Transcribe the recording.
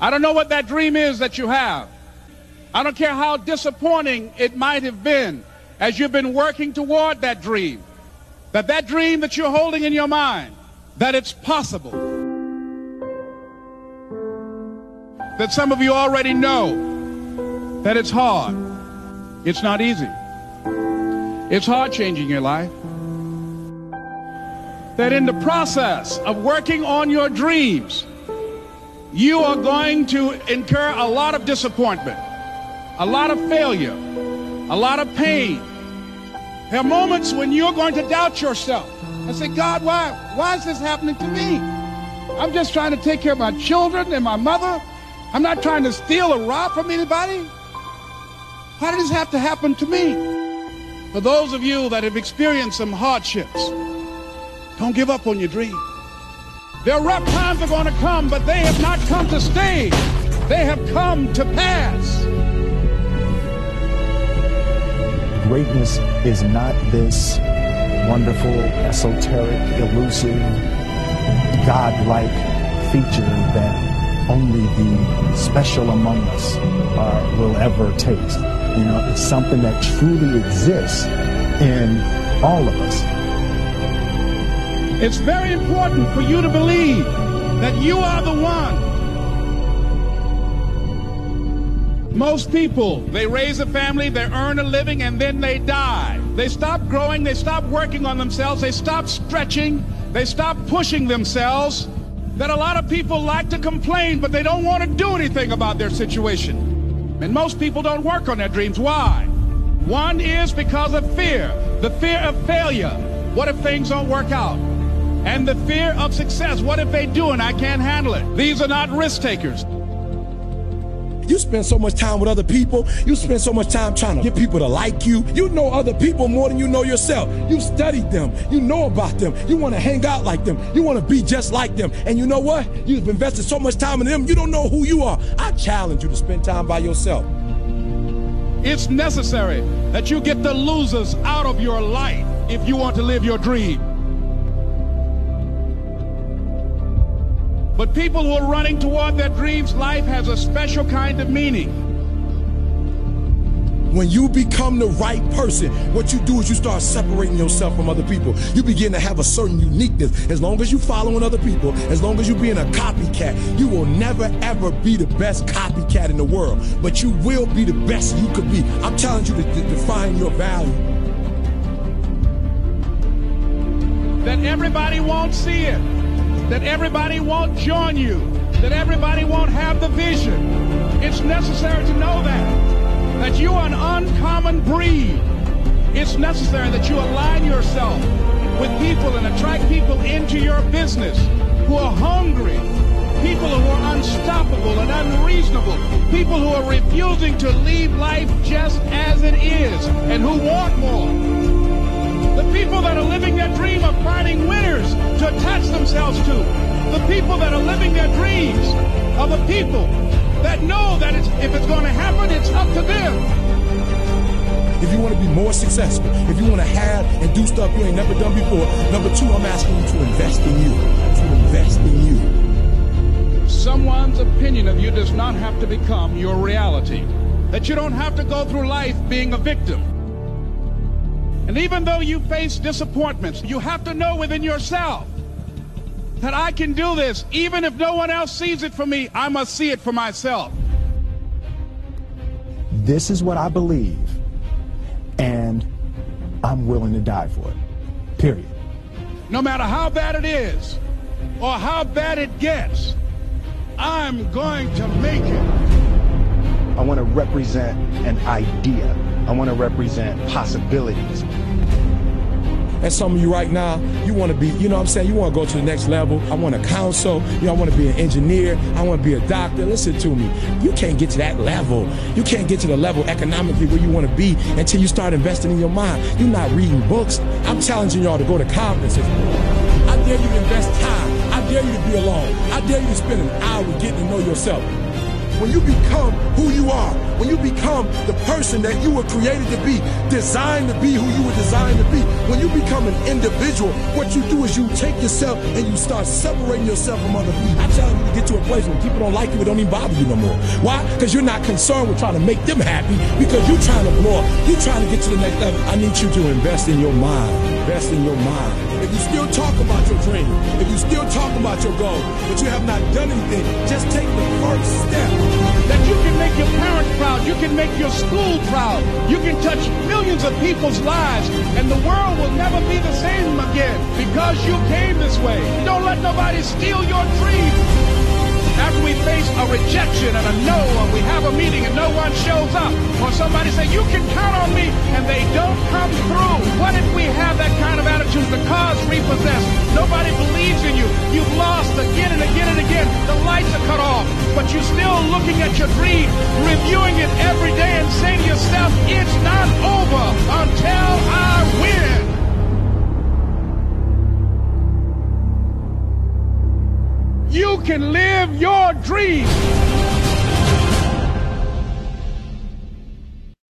I don't know what that dream is that you have. I don't care how disappointing it might have been as you've been working toward that dream. That that dream that you're holding in your mind, that it's possible. That some of you already know that it's hard. It's not easy. It's hard changing your life. That in the process of working on your dreams, you are going to incur a lot of disappointment, a lot of failure, a lot of pain. There are moments when you're going to doubt yourself and say, God, why, why is this happening to me? I'm just trying to take care of my children and my mother. I'm not trying to steal or rob from anybody. Why did this have to happen to me? For those of you that have experienced some hardships, don't give up on your dream. Their rough times are going to come, but they have not come to stay. They have come to pass. Greatness is not this wonderful, esoteric, elusive, God-like feature that only the special among us are, will ever taste. You know, it's something that truly exists in all of us. It's very important for you to believe that you are the one. Most people, they raise a family, they earn a living, and then they die. They stop growing, they stop working on themselves, they stop stretching, they stop pushing themselves. That a lot of people like to complain, but they don't want to do anything about their situation. And most people don't work on their dreams. Why? One is because of fear, the fear of failure. What if things don't work out? And the fear of success. What if they do and I can't handle it? These are not risk takers. You spend so much time with other people. You spend so much time trying to get people to like you. You know other people more than you know yourself. You studied them. You know about them. You want to hang out like them. You want to be just like them. And you know what? You've invested so much time in them, you don't know who you are. I challenge you to spend time by yourself. It's necessary that you get the losers out of your life if you want to live your dream. But people who are running toward their dreams, life has a special kind of meaning. When you become the right person, what you do is you start separating yourself from other people. You begin to have a certain uniqueness. As long as you following other people, as long as you're being a copycat, you will never ever be the best copycat in the world. But you will be the best you could be. I'm telling you to, to define your value. That everybody won't see it that everybody won't join you, that everybody won't have the vision. It's necessary to know that, that you are an uncommon breed. It's necessary that you align yourself with people and attract people into your business who are hungry, people who are unstoppable and unreasonable, people who are refusing to leave life just as it is and who want more. The people that are living their dream of finding to. The people that are living their dreams are the people that know that it's, if it's going to happen, it's up to them. If you want to be more successful, if you want to have and do stuff you ain't never done before, number two, I'm asking you to invest in you. To invest in you. Someone's opinion of you does not have to become your reality. That you don't have to go through life being a victim. And even though you face disappointments, you have to know within yourself that I can do this. Even if no one else sees it for me, I must see it for myself. This is what I believe, and I'm willing to die for it. Period. No matter how bad it is or how bad it gets, I'm going to make it. I want to represent an idea. I want to represent possibilities. And some of you right now, you want to be, you know what I'm saying? You want to go to the next level. I want to counsel. You know, I want to be an engineer. I want to be a doctor. Listen to me. You can't get to that level. You can't get to the level economically where you want to be until you start investing in your mind. You're not reading books. I'm challenging y'all to go to conferences. I dare you to invest time. I dare you to be alone. I dare you to spend an hour getting to know yourself. When you become who you are, when you become the person that you were created to be, designed to be who you were designed to be, when you become an individual, what you do is you take yourself and you start separating yourself from other people. I tell you to get to a place where people don't like you, it don't even bother you no more. Why? Because you're not concerned with trying to make them happy because you're trying to blow up. You're trying to get to the next level. I need you to invest in your mind. Invest in your mind. If you still talk about your dream, if you still talk about your goal, but you have not done anything, just take the first step. That you can make your parents proud, you can make your school proud, you can touch millions of people's lives, and the world will never be the same again because you came this way. Don't let nobody steal your dream after we face a meeting and no one shows up, or somebody say, you can count on me, and they don't come through. What if we have that kind of attitude? The car's repossessed. Nobody believes in you. You've lost again and again and again. The lights are cut off, but you're still looking at your dream, reviewing it every day and saying to yourself, it's not over until I win. You can live your dream.